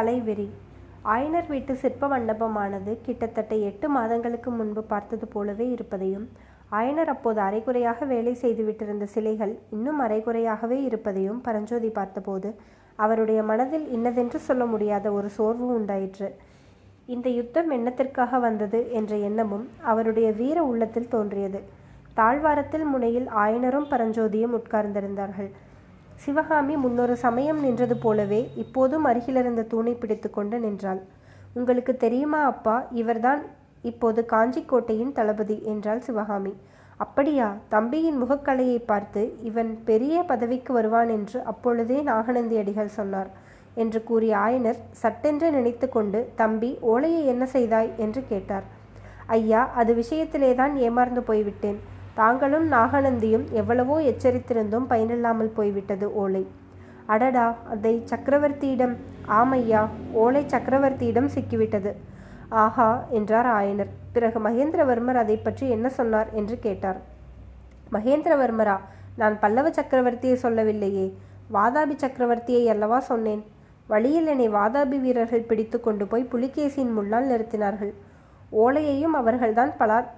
கலைவெறி. ஆயனர் வீட்டு சிற்ப மண்டபமானது கிட்டத்தட்ட எட்டு மாதங்களுக்கு முன்பு பார்த்தது போலவே இருப்பதையும் ஆயனர் அப்போது அரைகுறையாக வேலை செய்துவிட்டிருந்த சிலைகள் இன்னும் அரைகுறையாகவே இருப்பதையும் பரஞ்சோதி பார்த்தபோது அவருடைய மனதில் இன்னதென்று சொல்ல முடியாத ஒரு சோர்வு உண்டாயிற்று. இந்த யுத்தம் என்னத்திற்காக வந்தது என்ற எண்ணமும் அவருடைய வீர உள்ளத்தில் தோன்றியது. தாழ்வாரத்தில் முனையில் ஆயனரும் பரஞ்சோதியும் உட்கார்ந்திருந்தார்கள். சிவகாமி முன்னொரு சமயம் நின்றது போலவே இப்போதும் அருகிலிருந்த தூணை பிடித்து கொண்டு நின்றாள். உங்களுக்கு தெரியுமா அப்பா இவர்தான் இப்போது காஞ்சிக்கோட்டையின் தளபதி என்றாள் சிவகாமி. அப்படியா தம்பியின் முகக்கலையை பார்த்து இவன் பெரிய பதவிக்கு வருவான் என்று அப்பொழுதே நாகநந்தி அடிகள் சொன்னார் என்று கூறிய ஆயனர் சட்டென்று நினைத்து கொண்டு தம்பி ஓலையை என்ன செய்தாய்? என்று கேட்டார். ஐயா அது விஷயத்திலேதான் ஏமாறந்து போய்விட்டேன். தாங்களும் நாகநந்தியும் எவ்வளவோ எச்சரித்திருந்தும் பயனில்லாமல் போய்விட்டது ஓலை. அடடா அதை சக்கரவர்த்தியிடம் ஆமையா ஓலை சக்கரவர்த்தியிடம் சிக்கிவிட்டது. ஆஹா என்றார் ஆயனர். பிறகு மகேந்திரவர்மர் அதை பற்றி என்ன சொன்னார் என்று கேட்டார். மகேந்திரவர்மரா நான் பல்லவ சக்கரவர்த்தியை சொல்லவில்லையே. வாதாபி சக்கரவர்த்தியை அல்லவா சொன்னேன்? வழியில் என்னை வாதாபி வீரர்கள் பிடித்து கொண்டு போய் புலிகேசியின் முன்னால் நிறுத்தினார்கள். ஓலையையும் அவர்கள்தான் பலார்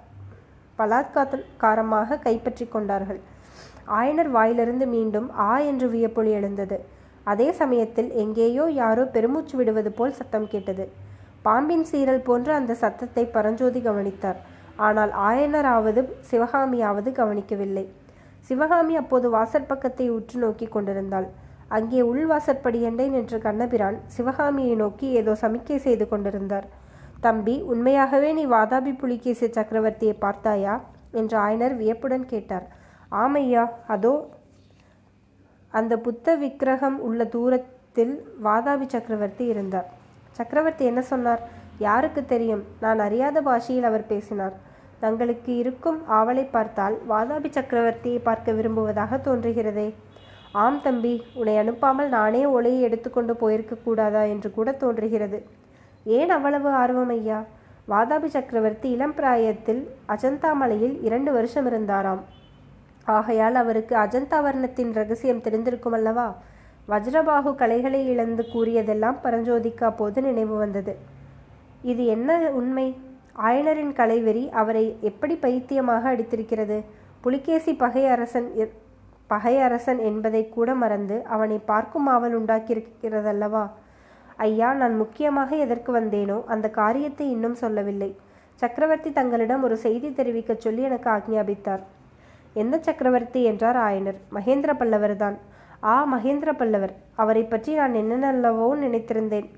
பலாத்காரமாக கைப்பற்றி கொண்டார்கள். ஆயனர் வாயிலிருந்து மீண்டும் ஆ என்று வியப்பொலி எழுந்தது. அதே சமயத்தில் எங்கேயோ யாரோ பெருமூச்சு விடுவது போல் சத்தம் கேட்டது. பாம்பின் சீரல் போன்ற அந்த சத்தத்தை பரஞ்சோதி கவனித்தார். ஆனால் ஆயனராவது சிவகாமியாவது கவனிக்கவில்லை. சிவகாமி அப்போது வாசற்பக்கத்தை உற்று நோக்கி கொண்டிருந்தாள். அங்கே உள்வாசற்படியண்டை நின்ற கண்ணபிரான் சிவகாமியை நோக்கி ஏதோ சமிக்கை செய்து கொண்டிருந்தார். தம்பி உண்மையாகவே நீ வாதாபி புலிகேசி சக்கரவர்த்தியை பார்த்தாயா? என்று ஆயனர் வியப்புடன் கேட்டார். ஆமையா அதோ அந்த புத்த விக்கிரகம் உள்ள தூரத்தில் வாதாபி சக்கரவர்த்தி இருந்தார். சக்கரவர்த்தி என்ன சொன்னார்? யாருக்கு தெரியும்? நான் அறியாத பாஷையில் அவர் பேசினார். தங்களுக்கு இருக்கும் ஆவலை பார்த்தால் வாதாபி சக்கரவர்த்தியை பார்க்க விரும்புவதாக தோன்றுகிறதே. ஆம் தம்பி உன்னை அனுப்பாமல் நானே ஒலையை எடுத்துக்கொண்டு போயிருக்க கூடாதா என்று கூட தோன்றுகிறது. ஏன் அவ்வளவு ஆர்வம் ஐயா? வாதாபி சக்கரவர்த்தி இளம் பிராயத்தில் அஜந்தா மலையில் இரண்டு வருஷம் இருந்தாராம். ஆகையால் அவருக்கு அஜந்தா வர்ணத்தின் ரகசியம் தெரிந்திருக்கும் அல்லவா? வஜ்ரபாகு கலைகளை இழந்து கூறியதெல்லாம் பரஞ்சோதிக்கு அப்போது நினைவு வந்தது. இது என்ன உண்மை? ஆயனரின் கலைவெறி அவரை எப்படி பைத்தியமாக அடித்திருக்கிறது? புலிகேசி பகை அரசன் பகை அரசன் என்பதை கூட மறந்து அவனை பார்க்கும் ஆவல் உண்டாக்கியிருக்கிறதல்லவா? ஐயா நான் முக்கியமாக எதற்கு வந்தேனோ அந்த காரியத்தை இன்னும் சொல்லவில்லை. சக்கரவர்த்தி தங்களிடம் ஒரு செய்தி தெரிவிக்கச் சொல்லி எனக்கு ஆக்ஞாபித்தார். எந்த சக்கரவர்த்தி? என்றார் ஆயனர். மகேந்திர பல்லவர்தான் ஆ மகேந்திர பல்லவர். அவரை பற்றி நான் என்னென்னல்லவோ நினைத்திருந்தேன்.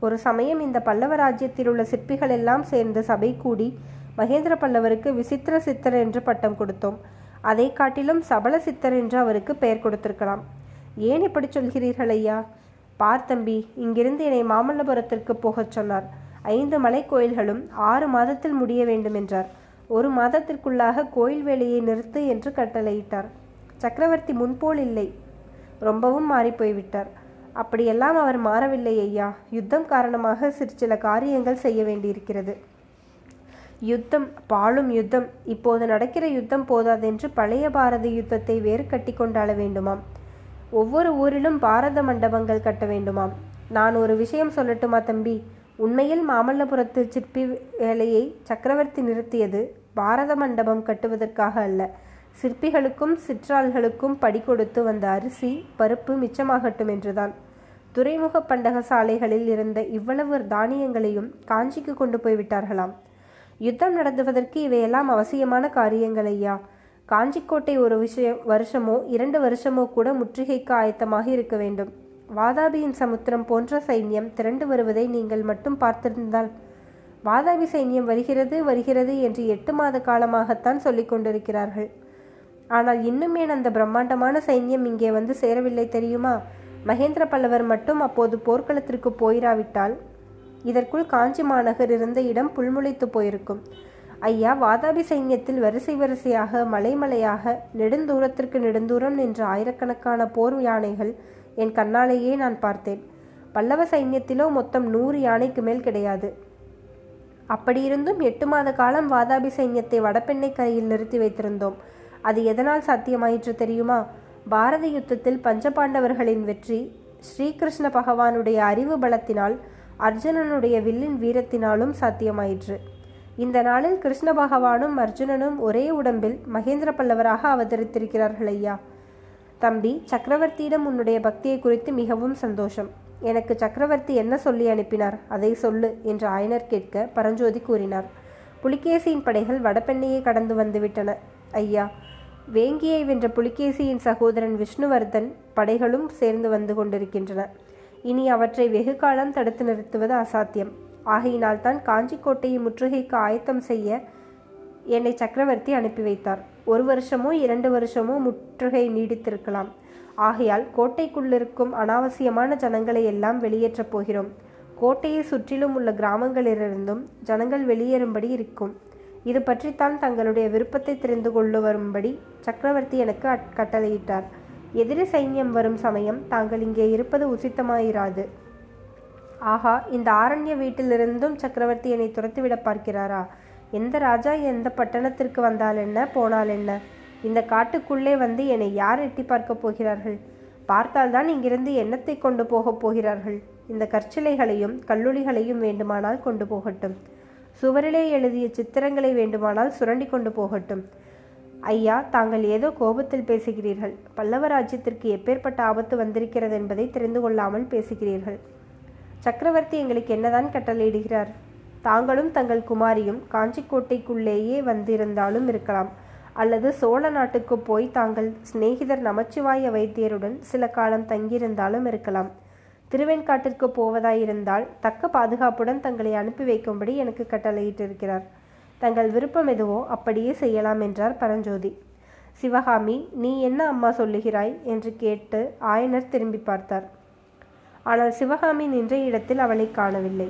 ஒரு சமயம் இந்த பல்லவ ராஜ்யத்தில் உள்ள சிற்பிகள் எல்லாம் சேர்ந்து சபை கூடி மகேந்திர பல்லவருக்கு விசித்திர சித்தர் என்று பட்டம் கொடுத்தோம். அதை காட்டிலும் சபல சித்தர் என்று அவருக்கு பெயர் கொடுத்திருக்கலாம். ஏன் இப்படி சொல்கிறீர்கள் ஐயா? பார் தம்பி இங்கிருந்து என்னை மாமல்லபுரத்திற்கு போகச் சொன்னார். ஐந்து மலை கோயில்களும் ஆறு மாதத்தில் முடிய வேண்டும் என்றார். ஒரு மாதத்திற்குள்ளாக கோயில் வேலையை நிறுத்து என்று கட்டளையிட்டார். சக்கரவர்த்தி முன்போல் இல்லை. ரொம்பவும் மாறிப்போய்விட்டார். அப்படியெல்லாம் அவர் மாறவில்லை ஐயா. யுத்தம் காரணமாக சிறு சில காரியங்கள் செய்ய வேண்டியிருக்கிறது. யுத்தம் பாழும் யுத்தம். இப்போது நடக்கிற யுத்தம் போதாதென்று பழைய பாரத யுத்தத்தை வேறு கட்டி கொண்டாட வேண்டுமாம். ஒவ்வொரு ஊரிலும் பாரத மண்டபங்கள் கட்ட வேண்டுமாம். நான் ஒரு விஷயம் சொல்லட்டுமா தம்பி? உண்மையில் மாமல்லபுரத்து சிற்பி வேலையை சக்கரவர்த்தி நிறுத்தியது பாரத மண்டபம் கட்டுவதற்காக அல்ல. சிற்பிகளுக்கும் சிற்றாள்களுக்கும் படி கொடுத்து வந்த அரிசி பருப்பு மிச்சமாகட்டும் என்றுதான். துறைமுக பண்டக சாலைகளில் இருந்த இவ்வளவு தானியங்களையும் காஞ்சிக்கு கொண்டு போய்விட்டார்களாம். யுத்தம் நடத்துவதற்கு இவையெல்லாம் அவசியமான காரியங்கள் ஐயா. காஞ்சிக்கோட்டை ஒரு விஷயம் வருஷமோ இரண்டு வருஷமோ கூட முற்றுகைக்கு ஆயத்தமாக இருக்க வேண்டும். வாதாபியின் சமுத்திரம் போன்ற சைன்யம் திரண்டு வருவதை நீங்கள் மட்டும் பார்த்திருந்தால் வாதாபி சைன்யம் வருகிறது வருகிறது என்று எட்டு மாத காலமாகத்தான் சொல்லிக் கொண்டிருக்கிறார்கள். ஆனால் இன்னும் ஏன் அந்த பிரம்மாண்டமான சைன்யம் இங்கே வந்து சேரவில்லை தெரியுமா? மகேந்திர பல்லவர் மட்டும் அப்போது போர்க்களத்திற்கு போயிராவிட்டால் இதற்குள் காஞ்சி மாநகர் இருந்த இடம் புல்முளைத்து போயிருக்கும். ஐயா வாதாபி சைன்யத்தில் வரிசை வரிசையாக மலைமலையாக நெடுந்தூரத்திற்கு நெடுந்தூரம் நின்ற ஆயிரக்கணக்கான போர் யானைகள் என் கண்ணாலேயே நான் பார்த்தேன். பல்லவ சைன்யத்திலோ மொத்தம் நூறு யானைக்கு மேல் கிடையாது. அப்படியிருந்தும் எட்டு மாத காலம் வாதாபி சைன்யத்தை வடபெண்ணை கரையில் நிறுத்தி வைத்திருந்தோம். அது எதனால் சாத்தியமாயிற்று தெரியுமா? பாரத யுத்தத்தில் பஞ்சபாண்டவர்களின் வெற்றி ஸ்ரீகிருஷ்ண பகவானுடைய அறிவு பலத்தினால் அர்ஜுனனுடைய வில்லின் வீரத்தினாலும் சாத்தியமாயிற்று. இந்த நாளில் கிருஷ்ண பகவானும் அர்ஜுனனும் ஒரே உடம்பில் மகேந்திர பல்லவராக அவதரித்திருக்கிறார்கள் ஐயா. தம்பி சக்கரவர்த்தியிடம் உன்னுடைய பக்தியை குறித்து மிகவும் சந்தோஷம். எனக்கு சக்கரவர்த்தி என்ன சொல்லி அனுப்பினார் அதை சொல்லு என்று ஆயனர் கேட்க பரஞ்சோதி கூறினார். புலிகேசியின் படைகள் வடபெண்ணையை கடந்து வந்துவிட்டன ஐயா. வேங்கியை வென்ற புலிகேசியின் சகோதரன் விஷ்ணுவர்தன் படைகளும் சேர்ந்து வந்து கொண்டிருக்கின்றன. இனி அவற்றை வெகு காலம் தடுத்து நிறுத்துவது அசாத்தியம். ஆகையினால் தான் காஞ்சிக்கோட்டையை முற்றுகைக்கு ஆயத்தம் செய்ய என்னை சக்கரவர்த்தி அனுப்பி வைத்தார். ஒரு வருஷமோ இரண்டு வருஷமோ முற்றுகை நீடித்திருக்கலாம். ஆகையால் கோட்டைக்குள்ளிருக்கும் அனாவசியமான ஜனங்களை எல்லாம் வெளியேற்றப் போகிறோம். கோட்டையை சுற்றிலும் உள்ள கிராமங்களிலிருந்தும் ஜனங்கள் வெளியேறும்படி இருக்கும். இது பற்றித்தான் தங்களுடைய விருப்பத்தை தெரிந்து கொள்ள வரும்படி சக்கரவர்த்தி எனக்கு கட்டளையிட்டார். எதிரி சைன்யம் வரும் சமயம் தாங்கள் இங்கே இருப்பது உசித்தமாயிராது. ஆஹா இந்த ஆரண்ய வீட்டிலிருந்தும் சக்கரவர்த்தி என்னை துரத்திவிட பார்க்கிறாரா? எந்த ராஜா எந்த பட்டணத்திற்கு வந்தால் என்ன போனால் என்ன? இந்த காட்டுக்குள்ளே வந்து என்னை யார் எட்டி பார்க்கப் போகிறார்கள்? பார்த்தால்தான் இங்கிருந்து எண்ணத்தை கொண்டு போகப் போகிறார்கள்? இந்த கற்சிலைகளையும் கல்லுளிகளையும் வேண்டுமானால் கொண்டு போகட்டும். சுவரிலே எழுதிய சித்திரங்களை வேண்டுமானால் சுரண்டி கொண்டு போகட்டும். ஐயா தாங்கள் ஏதோ கோபத்தில் பேசுகிறீர்கள். பல்லவ ராஜ்யத்திற்கு எப்பேற்பட்ட ஆபத்து வந்திருக்கிறது என்பதை தெரிந்து கொள்ளாமல் பேசுகிறீர்கள். சக்கரவர்த்தி எங்களுக்கு என்னதான் கட்டளையிடுகிறார்? தாங்களும் தங்கள் குமாரியும் காஞ்சிக்கோட்டைக்குள்ளேயே வந்திருந்தாலும் இருக்கலாம். அல்லது சோழ நாட்டுக்கு போய் தாங்கள் சிநேகிதர் நமச்சிவாய வைத்தியருடன் சில காலம் தங்கியிருந்தாலும் இருக்கலாம். திருவெண்காட்டிற்கு போவதாயிருந்தால் தக்க பாதுகாப்புடன் தங்களை அனுப்பி வைக்கும்படி எனக்கு கட்டளையிட்டிருக்கிறார். தங்கள் விருப்பம் எதுவோ அப்படியே செய்யலாம் என்றார் பரஞ்சோதி. சிவகாமி நீ என்ன அம்மா சொல்லுகிறாய்? என்று கேட்டு ஆயனர் திரும்பி பார்த்தார். ஆனால் சிவகாமி நின்ற இடத்தில் அவளை காணவில்லை.